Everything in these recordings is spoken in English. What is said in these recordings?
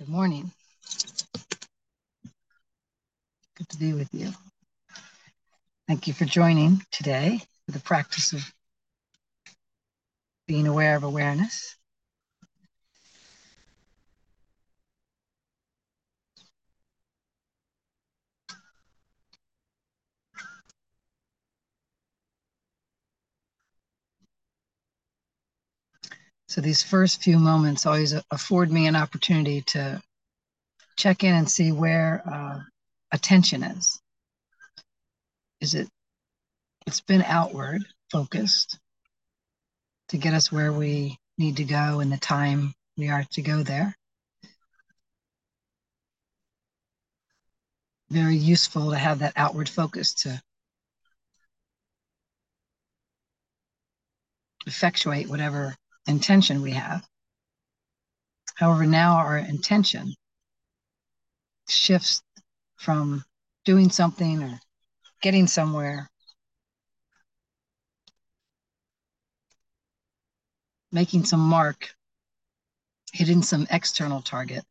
Good morning. Good to be with you. Thank you for joining today for the practice of being aware of awareness. So these first few moments always afford me an opportunity to check in and see where uh, attention is. Is it, it's been outward focused to get us where we need to go and the time we are to go there. Very useful to have that outward focus to effectuate whatever intention we have. However, now our intention shifts from doing something or getting somewhere, making some mark, hitting some external target.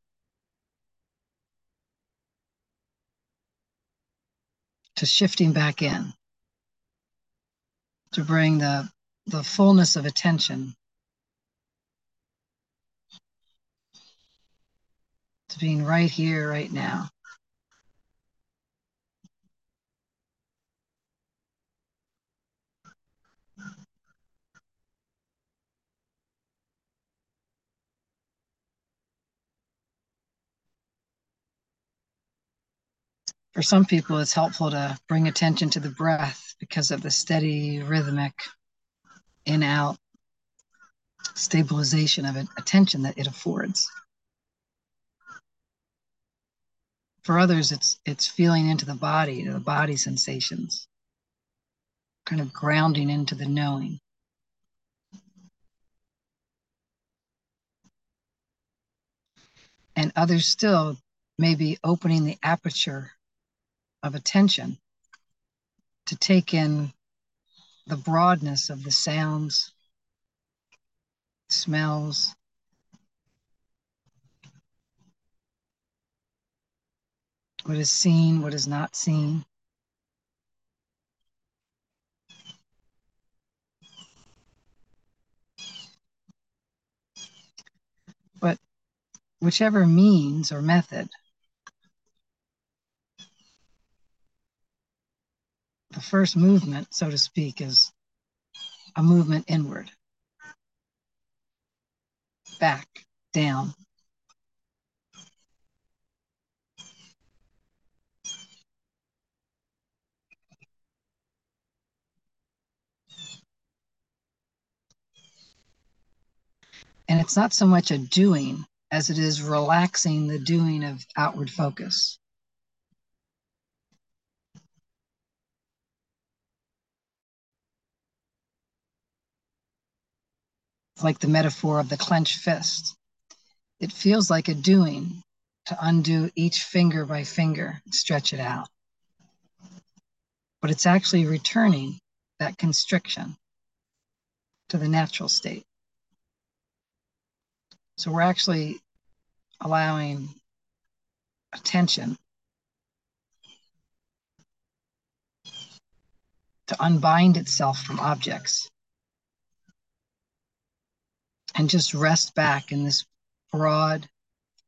To shifting back in to bring the, the fullness of attention to being right here, right now. For some people, it's helpful to bring attention to the breath because of the steady, rhythmic in out stabilization of attention that it affords. For others, it's it's feeling into the body, the body sensations, kind of grounding into the knowing. And others still may be opening the aperture of attention to take in the broadness of the sounds, smells, what is seen, what is not seen. But whichever means or method, the first movement, so to speak, is a movement inward, back, down, And it's not so much a doing as it is relaxing the doing of outward focus. Like the metaphor of the clenched fist. It feels like a doing to undo each finger by finger stretch it out. But it's actually returning that constriction to the natural state. So we're actually allowing attention to unbind itself from objects and just rest back in this broad,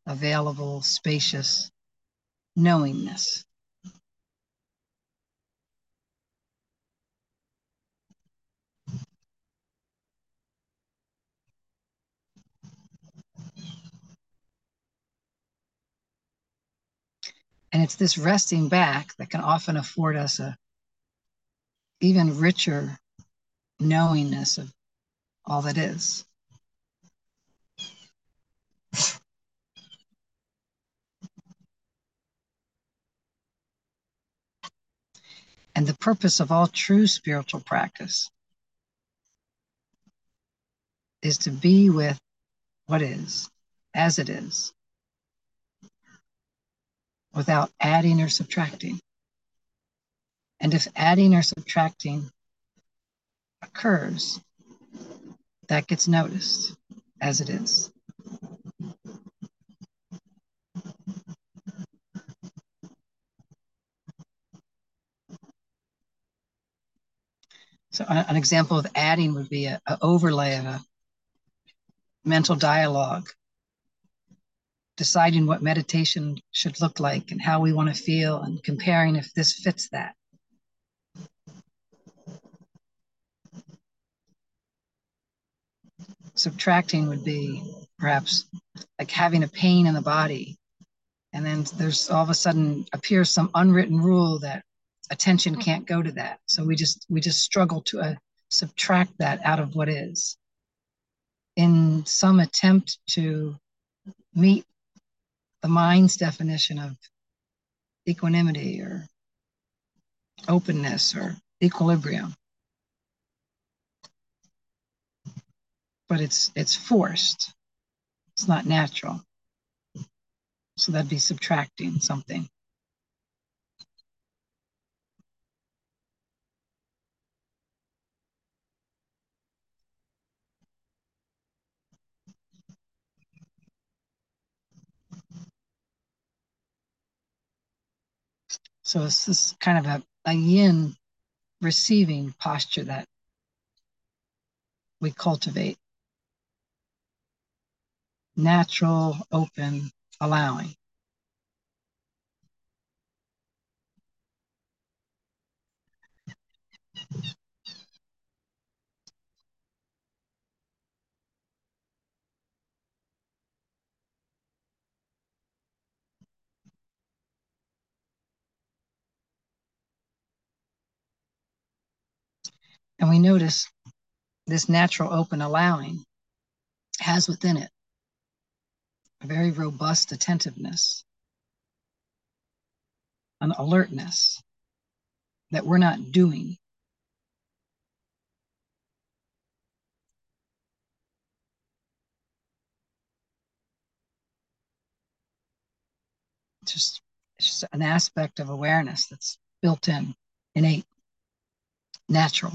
available, spacious knowingness. And it's this resting back that can often afford us a even richer knowingness of all that is. And the purpose of all true spiritual practice is to be with what is, as it is, without adding or subtracting. And if adding or subtracting occurs, that gets noticed as it is. So an example of adding would be an overlay of a mental dialogue deciding what meditation should look like and how we want to feel and comparing if this fits that. Subtracting would be perhaps like having a pain in the body. And then there's all of a sudden appears some unwritten rule that attention can't go to that. So we just we just struggle to uh, subtract that out of what is in some attempt to meet the mind's definition of equanimity or openness or equilibrium. But it's it's forced. It's not natural. So that'd be subtracting something. So this kind of a, a yin receiving posture that we cultivate. Natural, open, allowing. And we notice this natural open allowing has within it a very robust attentiveness, an alertness that we're not doing. Just, just an aspect of awareness that's built in, innate, natural.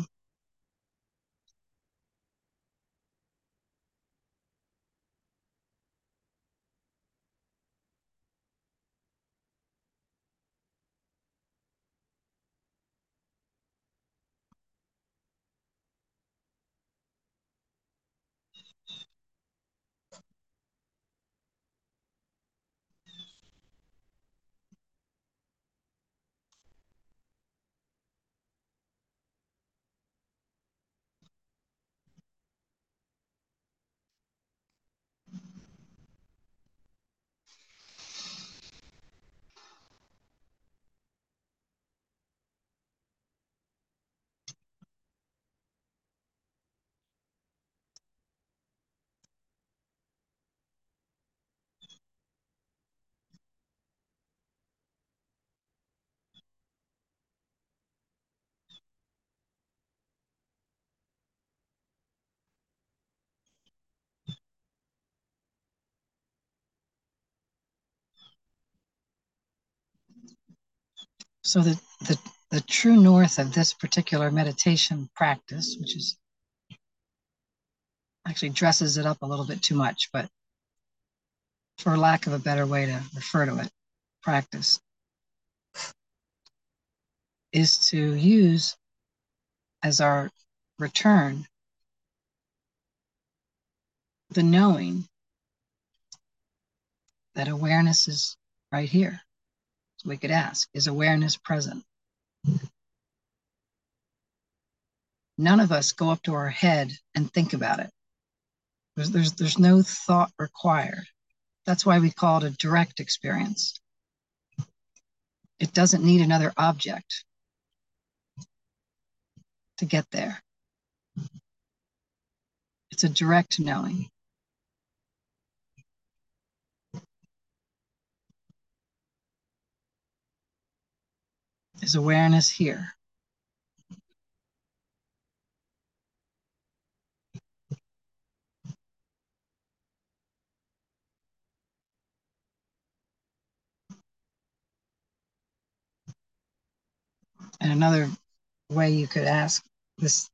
So the, the, the true north of this particular meditation practice, which is actually dresses it up a little bit too much, but for lack of a better way to refer to it, practice, is to use as our return the knowing that awareness is right here we could ask is awareness present? None of us go up to our head and think about it. There's, there's, there's no thought required. That's why we call it a direct experience. It doesn't need another object to get there. It's a direct knowing. Is awareness here? And another way you could ask this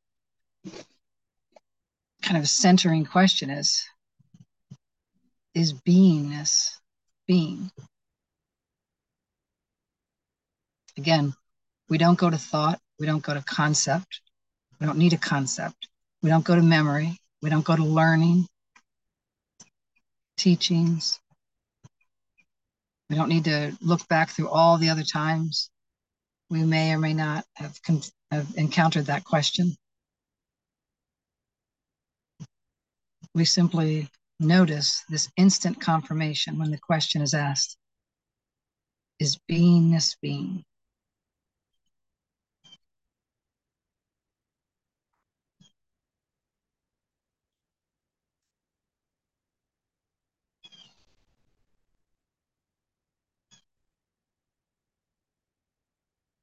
kind of centering question is Is beingness being? Again, we don't go to thought, we don't go to concept, We don't need a concept. We don't go to memory. We don't go to learning, teachings. We don't need to look back through all the other times we may or may not have, have encountered that question. We simply notice this instant confirmation when the question is asked Is beingness being?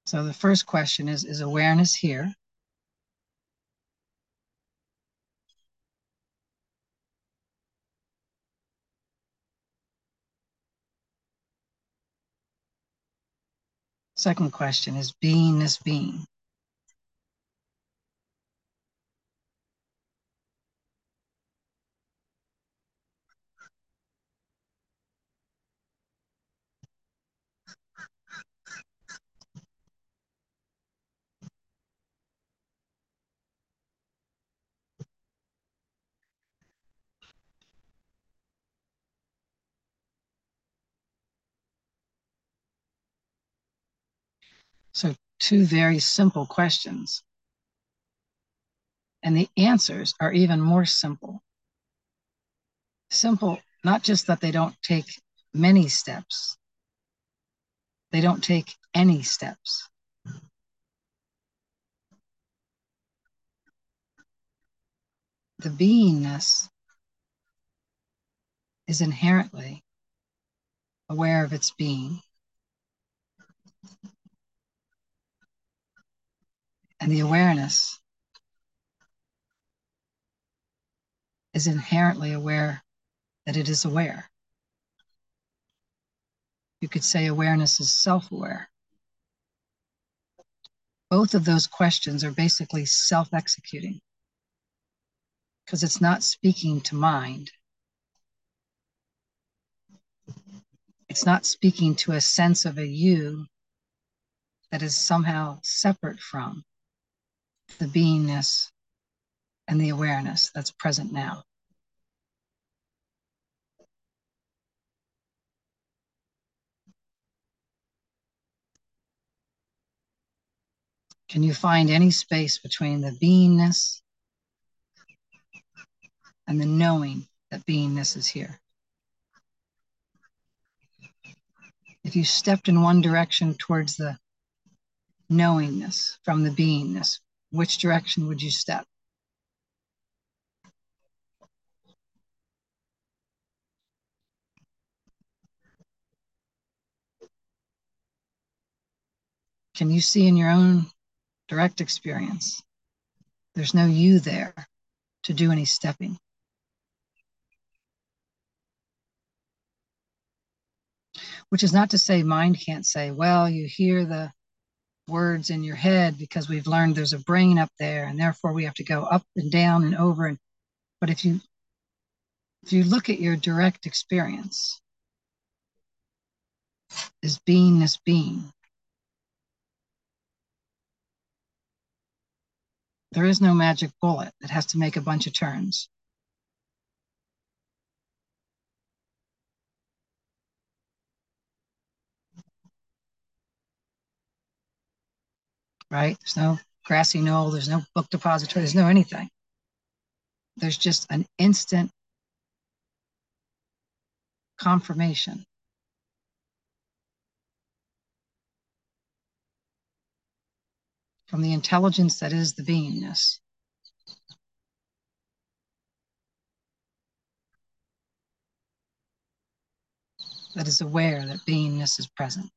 So the first question is Is awareness here? Second question is beingness being? So, two very simple questions. And the answers are even more simple. Simple, not just that they don't take many steps, they don't take any steps. The beingness is inherently aware of its being. And the awareness is inherently aware that it is aware. You could say awareness is self aware. Both of those questions are basically self executing because it's not speaking to mind. It's not speaking to a sense of a you that is somehow separate from the beingness and the awareness that's present now. Can you find any space between the beingness and the knowing that beingness is here? If you stepped in one direction towards the knowingness from the beingness, which direction would you step? Can you see in your own direct experience? There's no you there to do any stepping. Which is not to say mind can't say, well, you hear the words in your head because we've learned there's a brain up there and therefore we have to go up and down and over and but if you if you look at your direct experience is beingness being there is no magic bullet that has to make a bunch of turns right? There's no grassy knoll, there's no book depository, there's no anything. There's just an instant confirmation. From the intelligence that is the beingness. That is aware that beingness is present.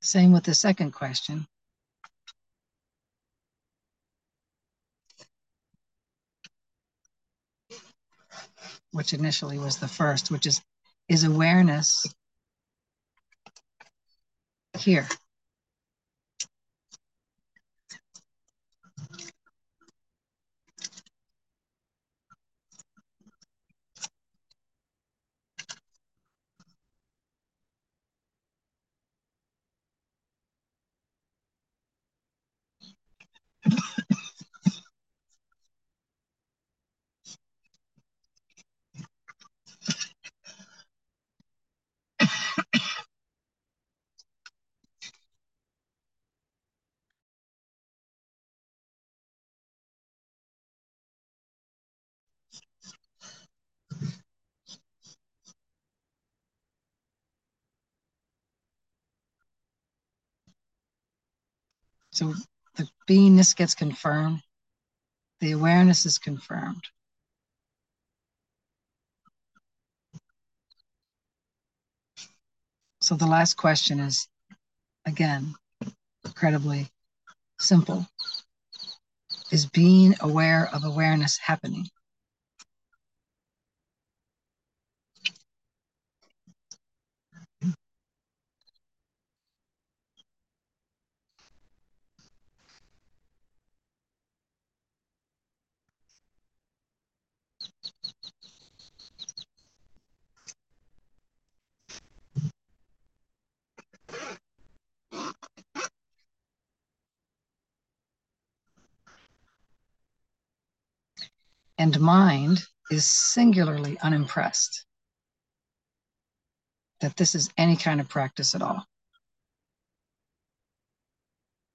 Same with the second question. Which initially was the first, which is, is awareness here? So the beingness gets confirmed, the awareness is confirmed. So the last question is, again, incredibly simple. Is being aware of awareness happening? And mind is singularly unimpressed that this is any kind of practice at all.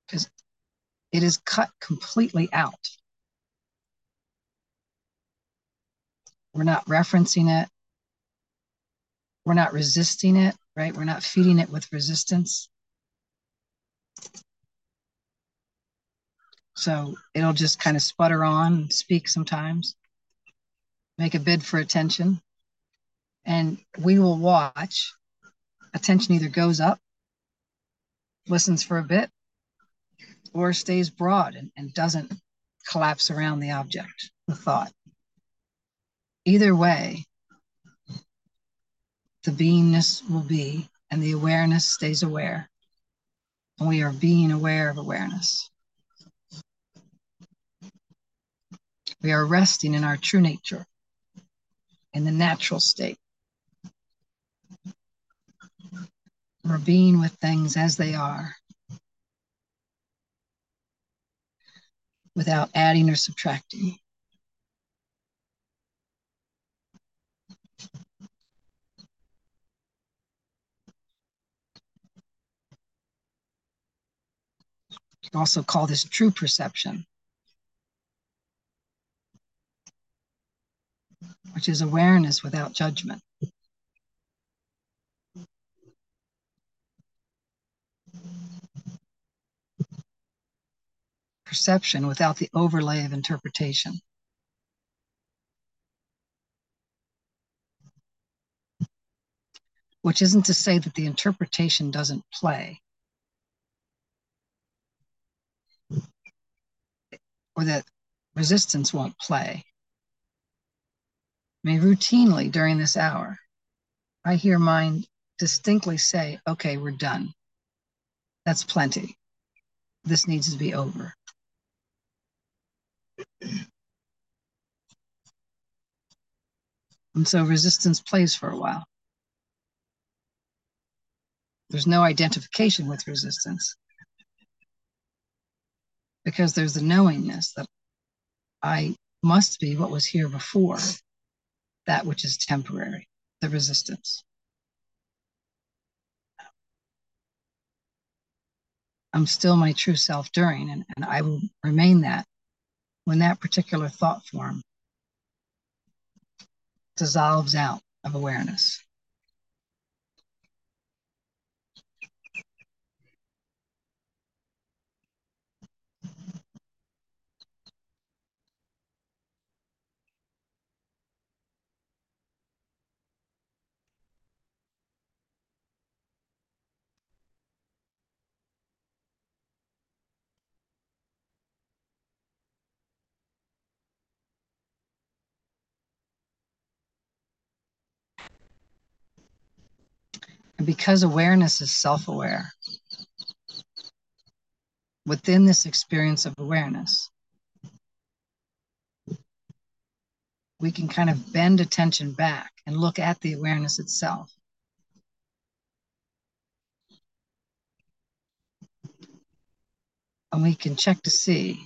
Because it is cut completely out. We're not referencing it. We're not resisting it, right? We're not feeding it with resistance. So it'll just kind of sputter on, and speak sometimes, make a bid for attention. And we will watch. Attention either goes up, listens for a bit, or stays broad and, and doesn't collapse around the object, the thought. Either way, the beingness will be, and the awareness stays aware. And we are being aware of awareness. We are resting in our true nature, in the natural state. We're being with things as they are without adding or subtracting. You also call this true perception. Which is awareness without judgment. Perception without the overlay of interpretation. Which isn't to say that the interpretation doesn't play. Or that resistance won't play mean, routinely during this hour, I hear mine distinctly say, okay, we're done. That's plenty. This needs to be over. And so resistance plays for a while. There's no identification with resistance because there's the knowingness that I must be what was here before that which is temporary, the resistance. I'm still my true self during, and, and I will remain that when that particular thought form dissolves out of awareness. Because awareness is self aware, within this experience of awareness, we can kind of bend attention back and look at the awareness itself. And we can check to see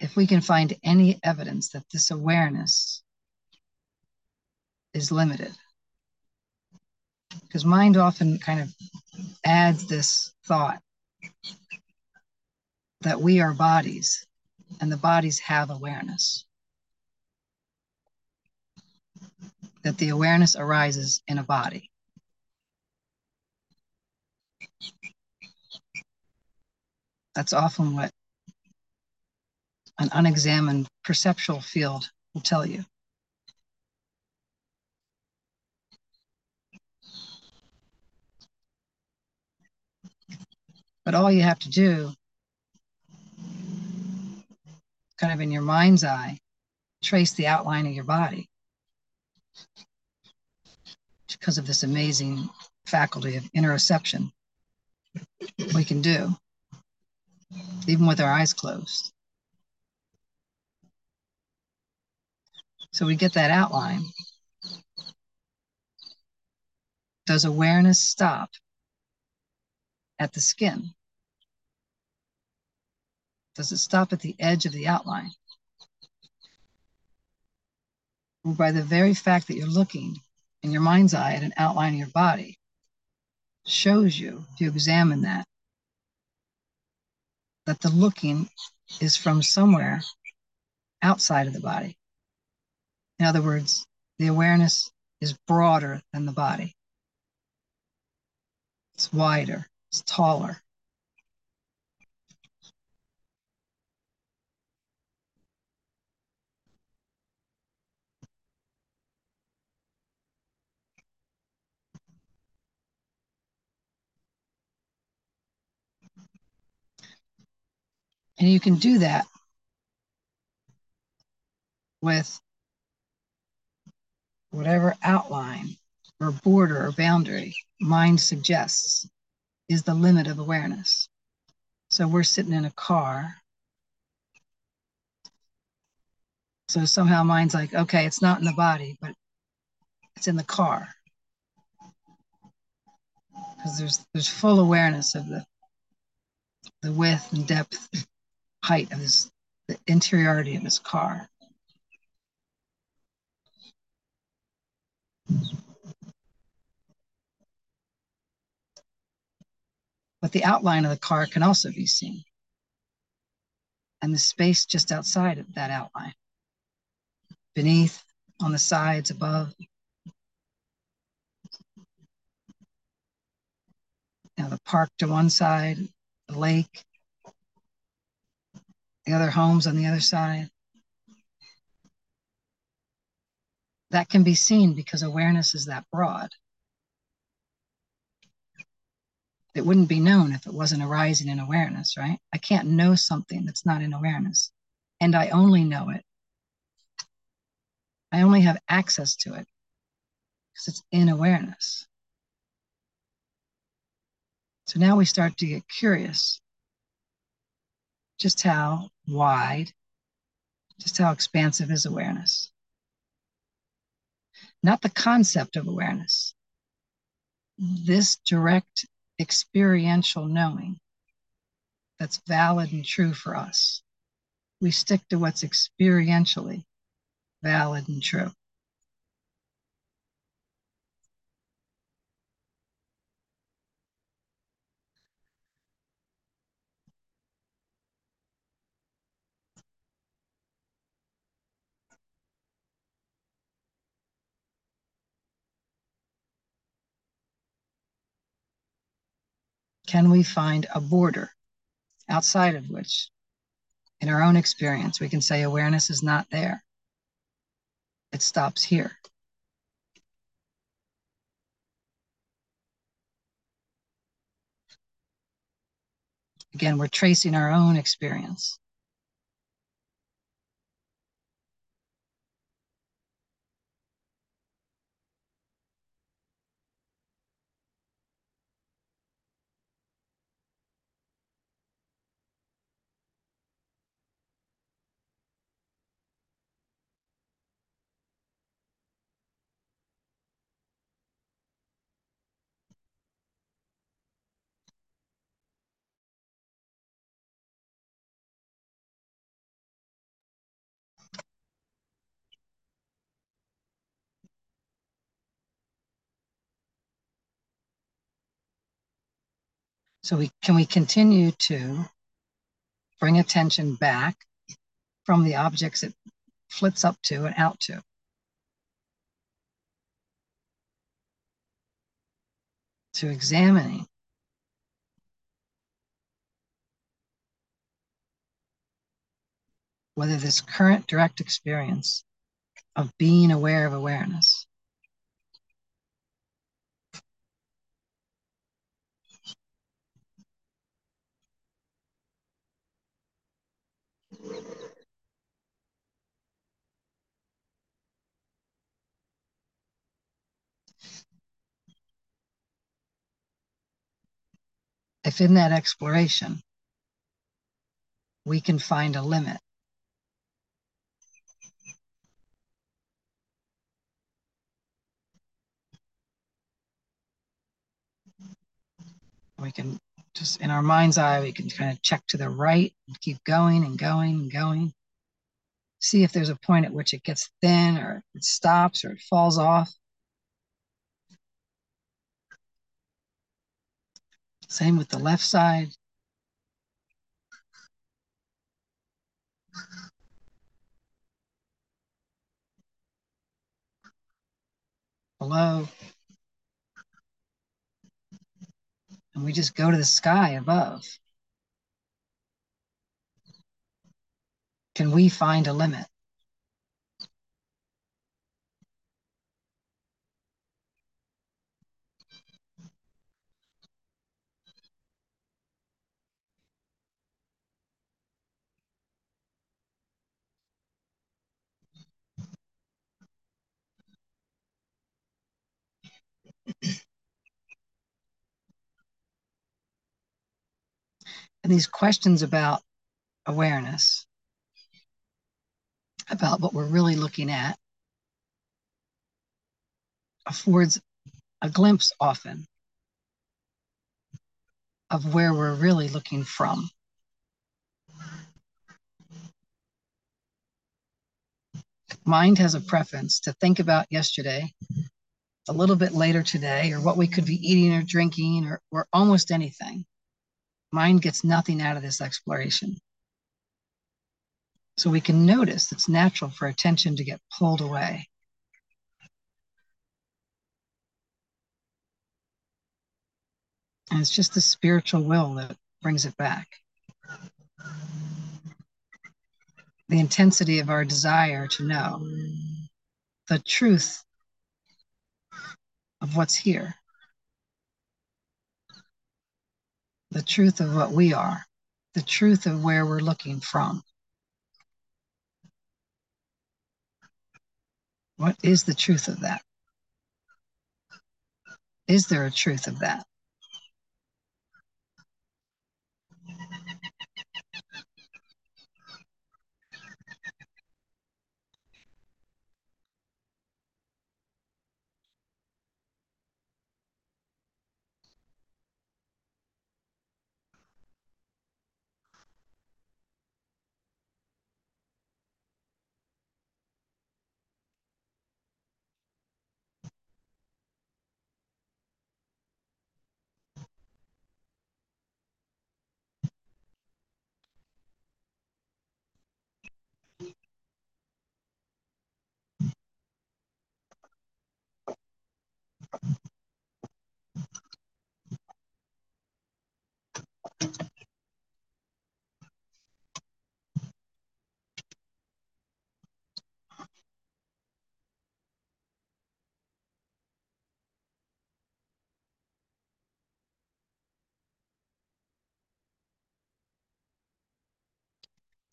if we can find any evidence that this awareness is limited. Because mind often kind of adds this thought that we are bodies and the bodies have awareness. That the awareness arises in a body. That's often what an unexamined perceptual field will tell you. But all you have to do, kind of in your mind's eye, trace the outline of your body because of this amazing faculty of interoception we can do, even with our eyes closed. So we get that outline. Does awareness stop at the skin? Does it stop at the edge of the outline? Or by the very fact that you're looking in your mind's eye at an outline of your body, shows you, if you examine that, that the looking is from somewhere outside of the body. In other words, the awareness is broader than the body. It's wider, it's taller. And you can do that with whatever outline or border or boundary mind suggests is the limit of awareness. So we're sitting in a car. So somehow mind's like, okay, it's not in the body, but it's in the car. Because there's there's full awareness of the the width and depth, height of this the interiority of this car. But the outline of the car can also be seen. And the space just outside of that outline. Beneath, on the sides, above. Now the park to one side, the lake, the other homes on the other side. That can be seen because awareness is that broad. It wouldn't be known if it wasn't arising in awareness, right? I can't know something that's not in awareness. And I only know it. I only have access to it because it's in awareness. So now we start to get curious just how wide, just how expansive is awareness. Not the concept of awareness, this direct experiential knowing that's valid and true for us. We stick to what's experientially valid and true. Can we find a border outside of which, in our own experience, we can say awareness is not there? It stops here. Again, we're tracing our own experience. So we can we continue to bring attention back from the objects it flits up to and out to. To examining whether this current direct experience of being aware of awareness if in that exploration we can find a limit. We can just in our mind's eye we can kind of check to the right and keep going and going and going. See if there's a point at which it gets thin or it stops or it falls off. Same with the left side. Below and we just go to the sky above. Can we find a limit? And these questions about awareness, about what we're really looking at, affords a glimpse often of where we're really looking from. Mind has a preference to think about yesterday, a little bit later today, or what we could be eating or drinking, or, or almost anything. Mind gets nothing out of this exploration. So we can notice it's natural for attention to get pulled away. And it's just the spiritual will that brings it back. The intensity of our desire to know the truth of what's here. The truth of what we are, the truth of where we're looking from. What is the truth of that? Is there a truth of that?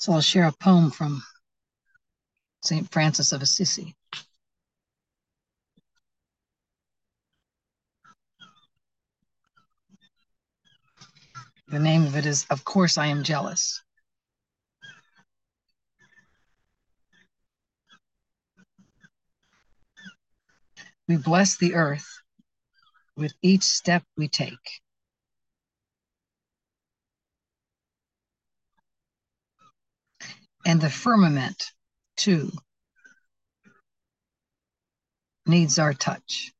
So I'll share a poem from St. Francis of Assisi. The name of it is Of Course I Am Jealous. We bless the earth with each step we take. And the firmament, too, needs our touch.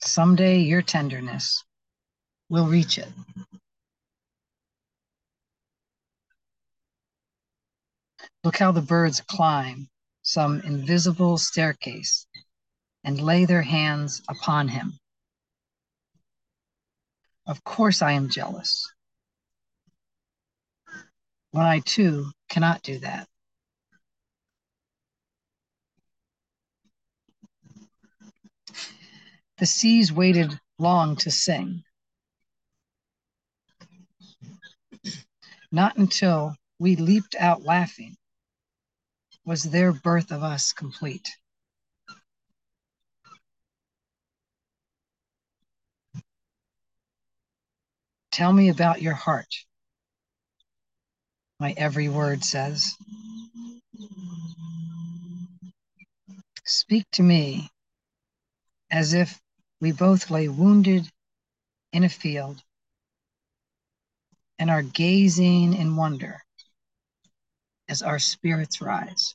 Someday your tenderness will reach it. Look how the birds climb some invisible staircase and lay their hands upon him. Of course, I am jealous when I too cannot do that. The seas waited long to sing. Not until we leaped out laughing was their birth of us complete. Tell me about your heart, my every word says. Speak to me as if we both lay wounded in a field and are gazing in wonder as our spirits rise.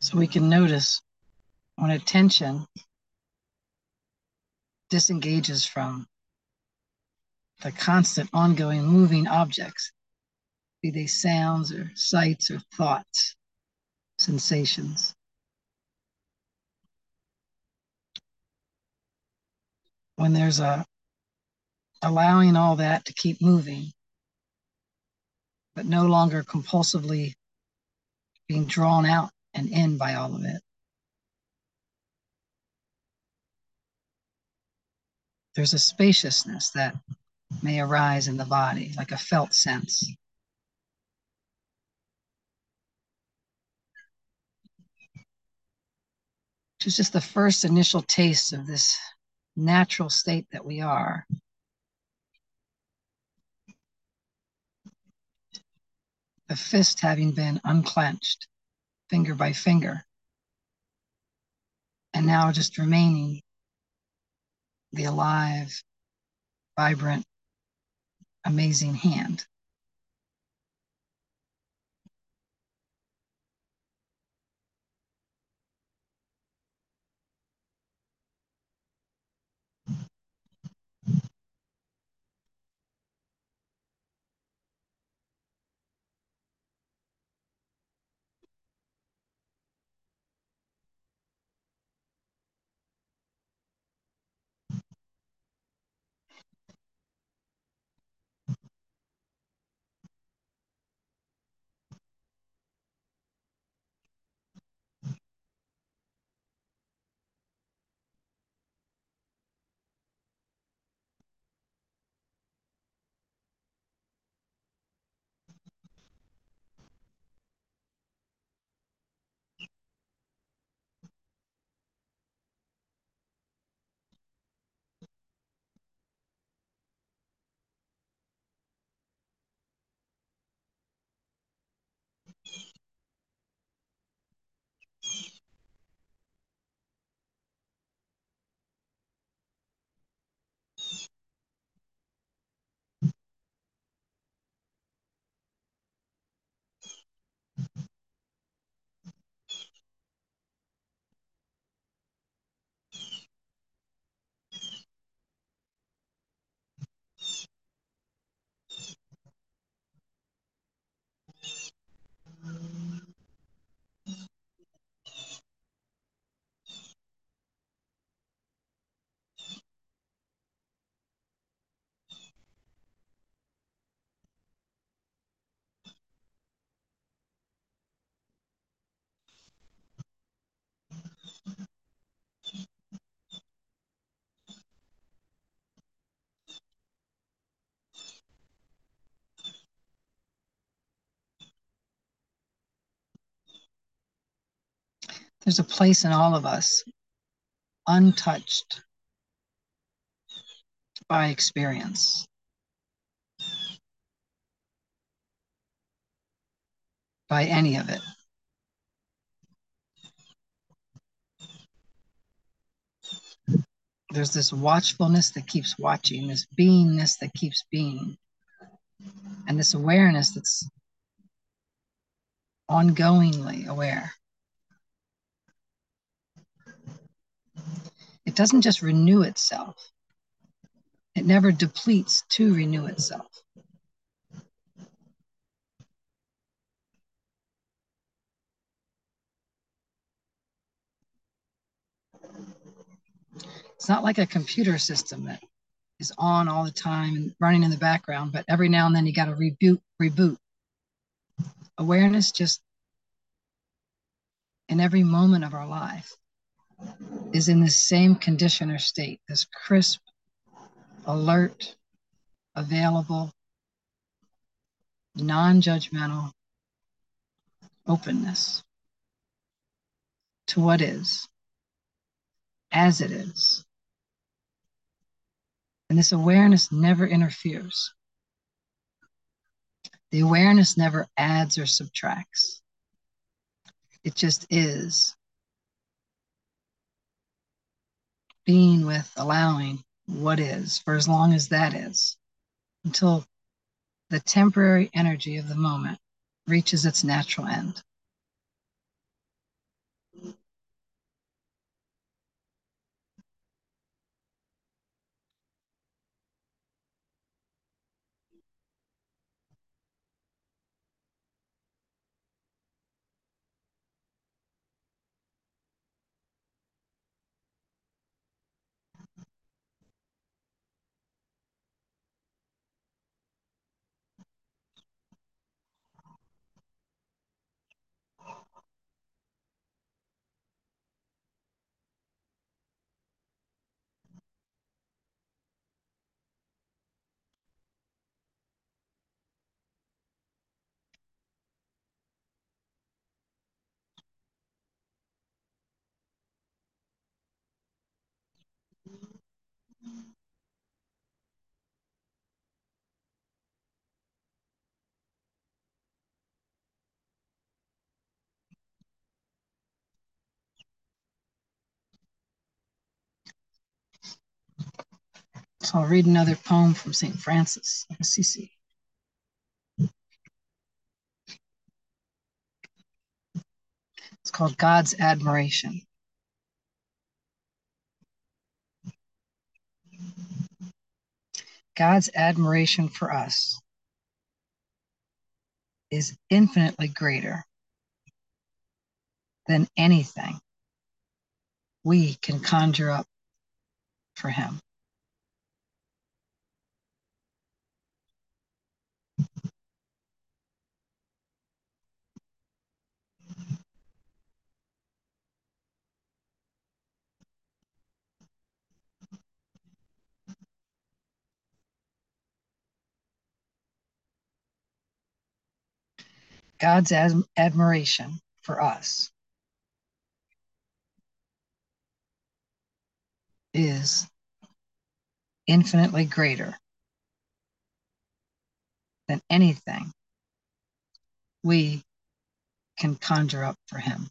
So we can notice when attention disengages from the constant, ongoing, moving objects, be they sounds or sights or thoughts, sensations. When there's a allowing all that to keep moving, but no longer compulsively being drawn out and in by all of it. There's a spaciousness that may arise in the body, like a felt sense. Which is just the first initial taste of this natural state that we are. The fist having been unclenched finger by finger. And now just remaining the alive, vibrant, amazing hand. There's a place in all of us untouched by experience. By any of it. There's this watchfulness that keeps watching, this beingness that keeps being, and this awareness that's ongoingly aware. It doesn't just renew itself, it never depletes to renew itself. It's not like a computer system that is on all the time and running in the background, but every now and then you got to reboot, reboot. Awareness just in every moment of our life is in the same condition or state, this crisp, alert, available, non judgmental openness to what is, as it is. And this awareness never interferes. The awareness never adds or subtracts. It just is. Being with, allowing what is for as long as that is, until the temporary energy of the moment reaches its natural end. So I'll read another poem from St. Francis of Assisi. It's called God's Admiration. God's admiration for us is infinitely greater than anything we can conjure up for Him. God's ad- admiration for us is infinitely greater than anything we can conjure up for him.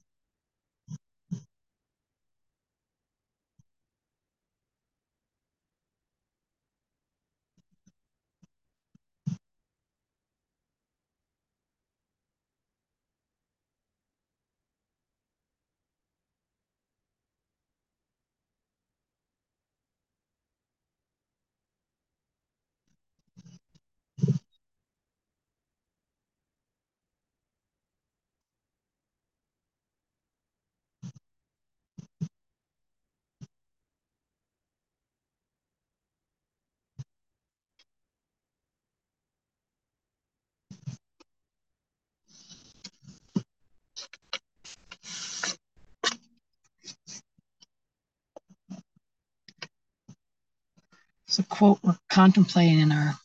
It's a quote we're contemplating in our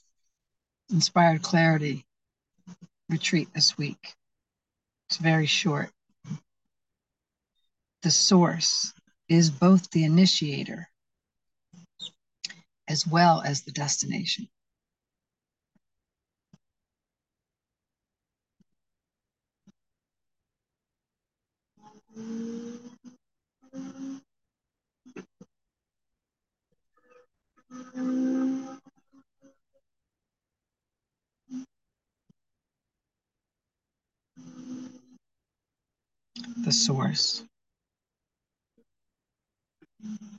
inspired clarity retreat this week. It's very short. the source is both the initiator as well as the destination. The source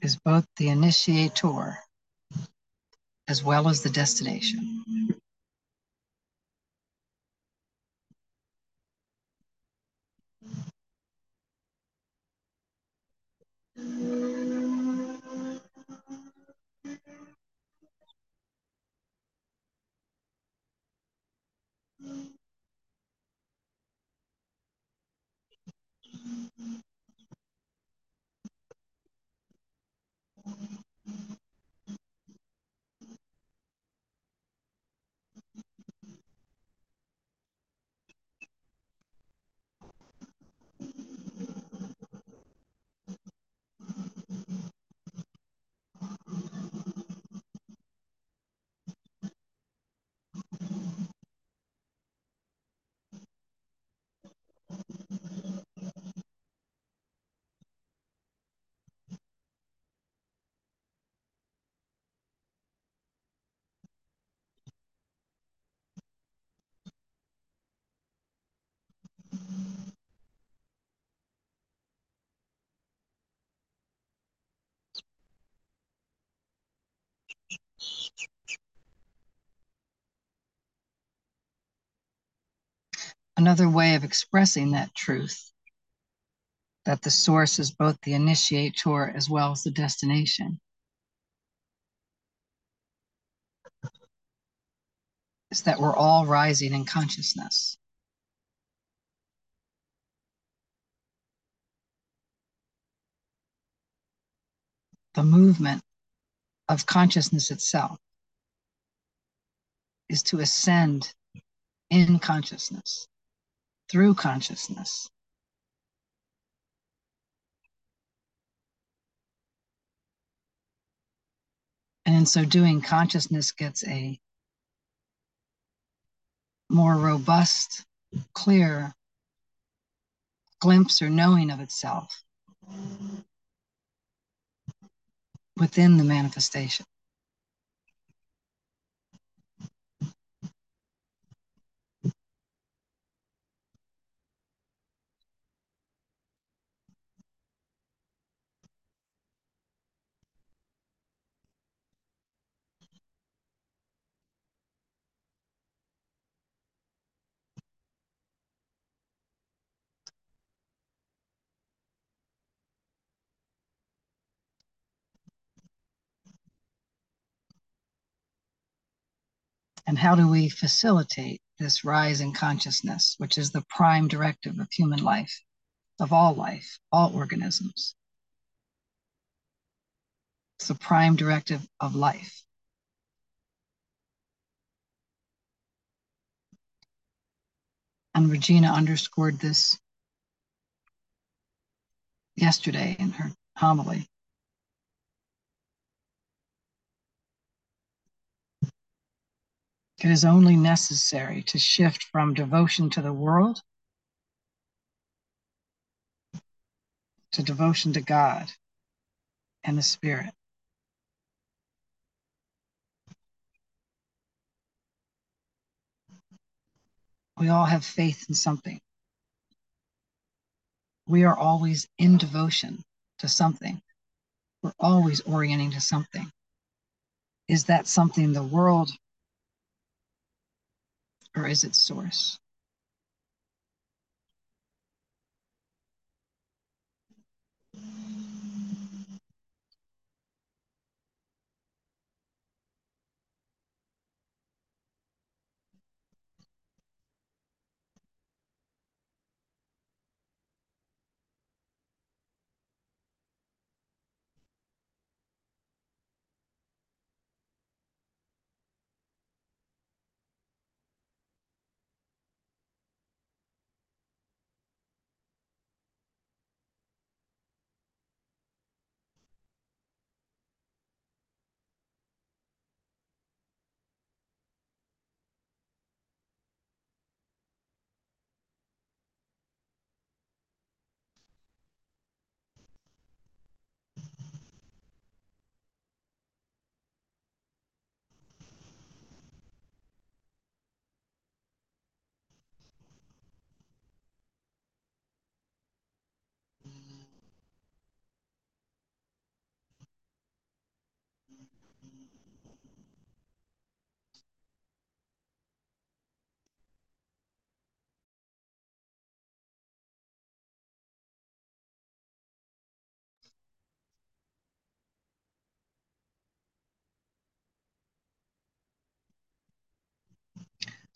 is both the initiator as well as the destination. Another way of expressing that truth, that the source is both the initiator as well as the destination, is that we're all rising in consciousness. The movement of consciousness itself is to ascend in consciousness through consciousness. And in so doing, consciousness gets a more robust, clear glimpse or knowing of itself within the manifestation. And how do we facilitate this rise in consciousness, which is the prime directive of human life, of all life, all organisms? It's the prime directive of life. And Regina underscored this yesterday in her homily. It is only necessary to shift from devotion to the world to devotion to God and the Spirit. We all have faith in something. We are always in devotion to something. We're always orienting to something. Is that something the world or is it source?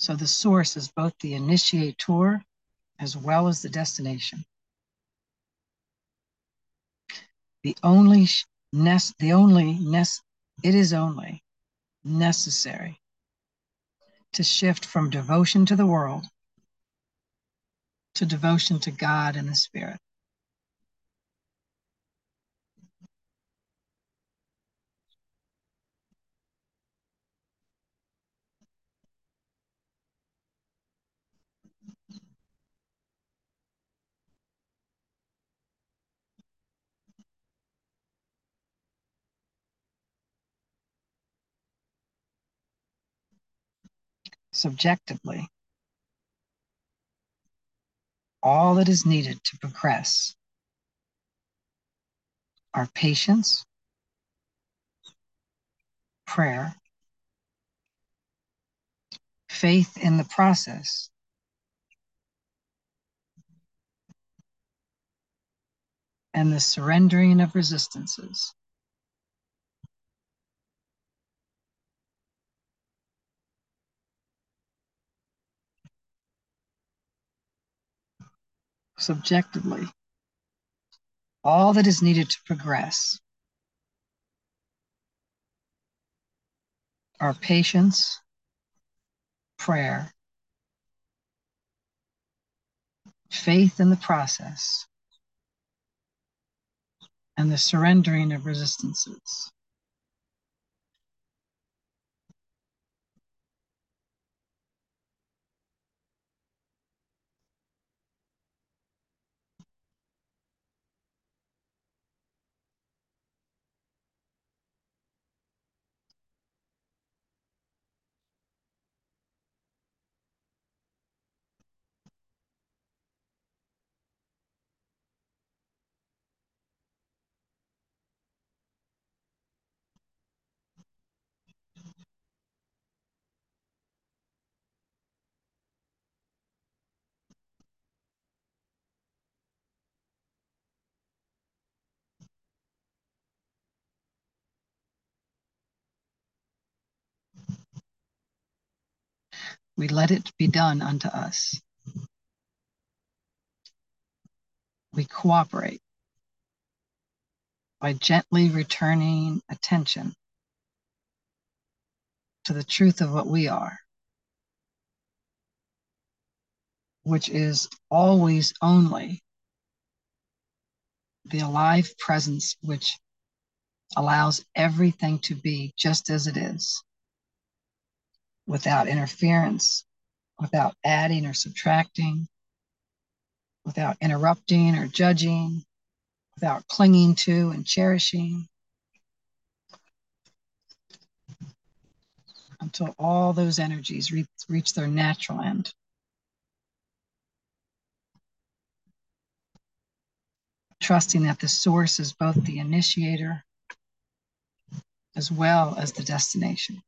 So the source is both the initiator as well as the destination. The only nest, the only nest, it is only necessary to shift from devotion to the world to devotion to God and the Spirit. Subjectively, all that is needed to progress are patience, prayer, faith in the process, and the surrendering of resistances. Subjectively, all that is needed to progress are patience, prayer, faith in the process, and the surrendering of resistances. We let it be done unto us. We cooperate by gently returning attention to the truth of what we are, which is always only the alive presence which allows everything to be just as it is without interference, without adding or subtracting, without interrupting or judging, without clinging to and cherishing, until all those energies reach, reach their natural end. Trusting that the source is both the initiator as well as the destination.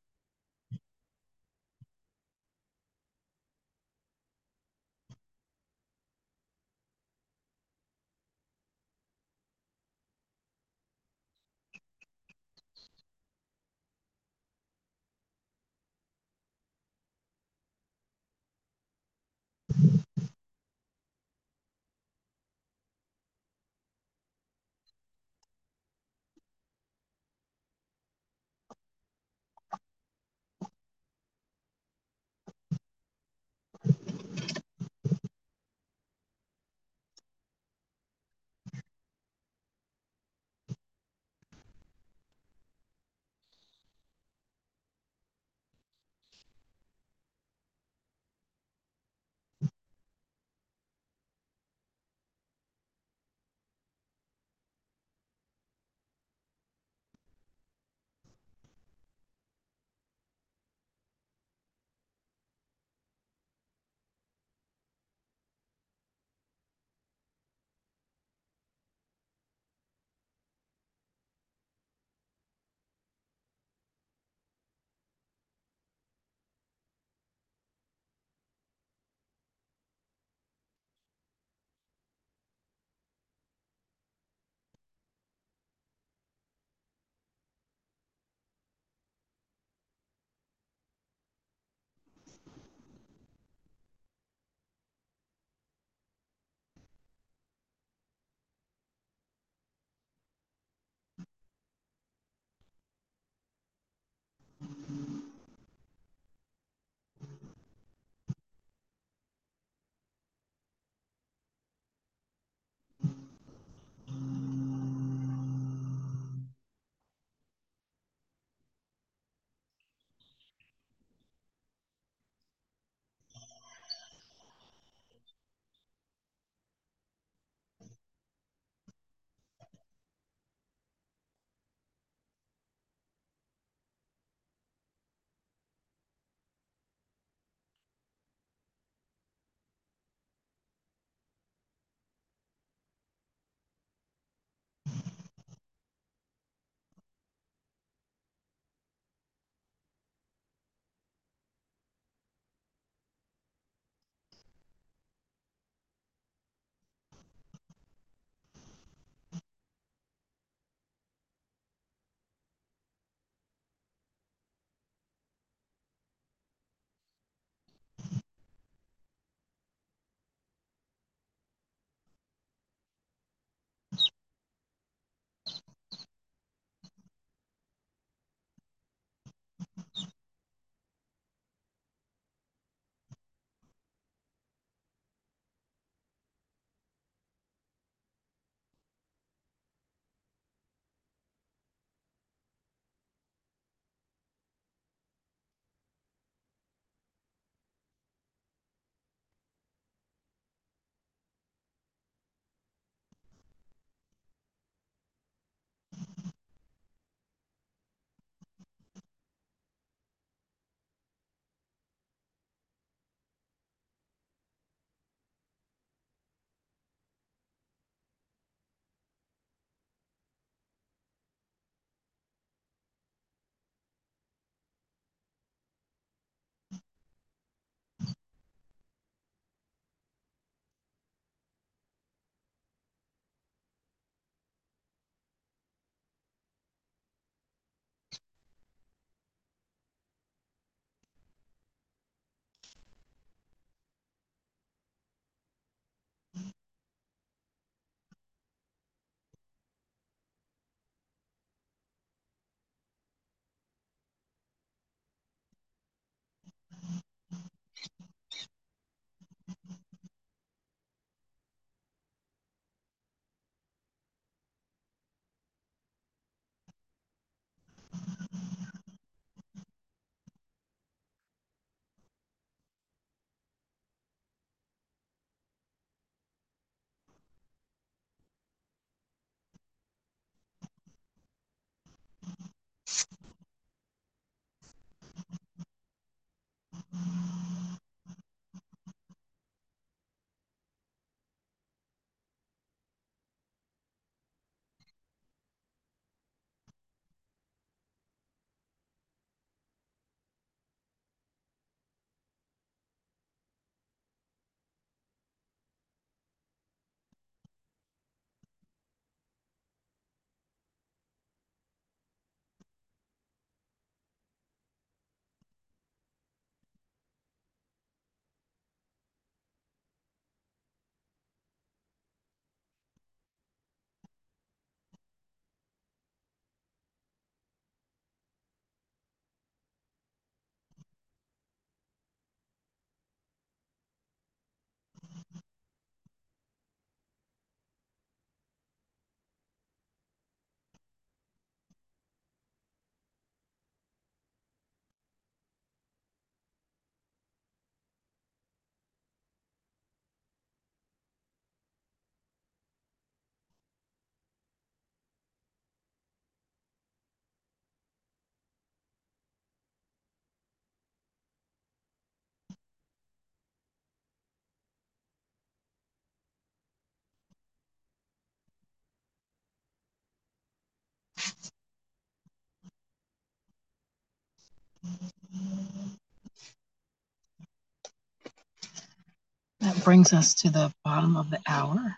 That brings us to the bottom of the hour.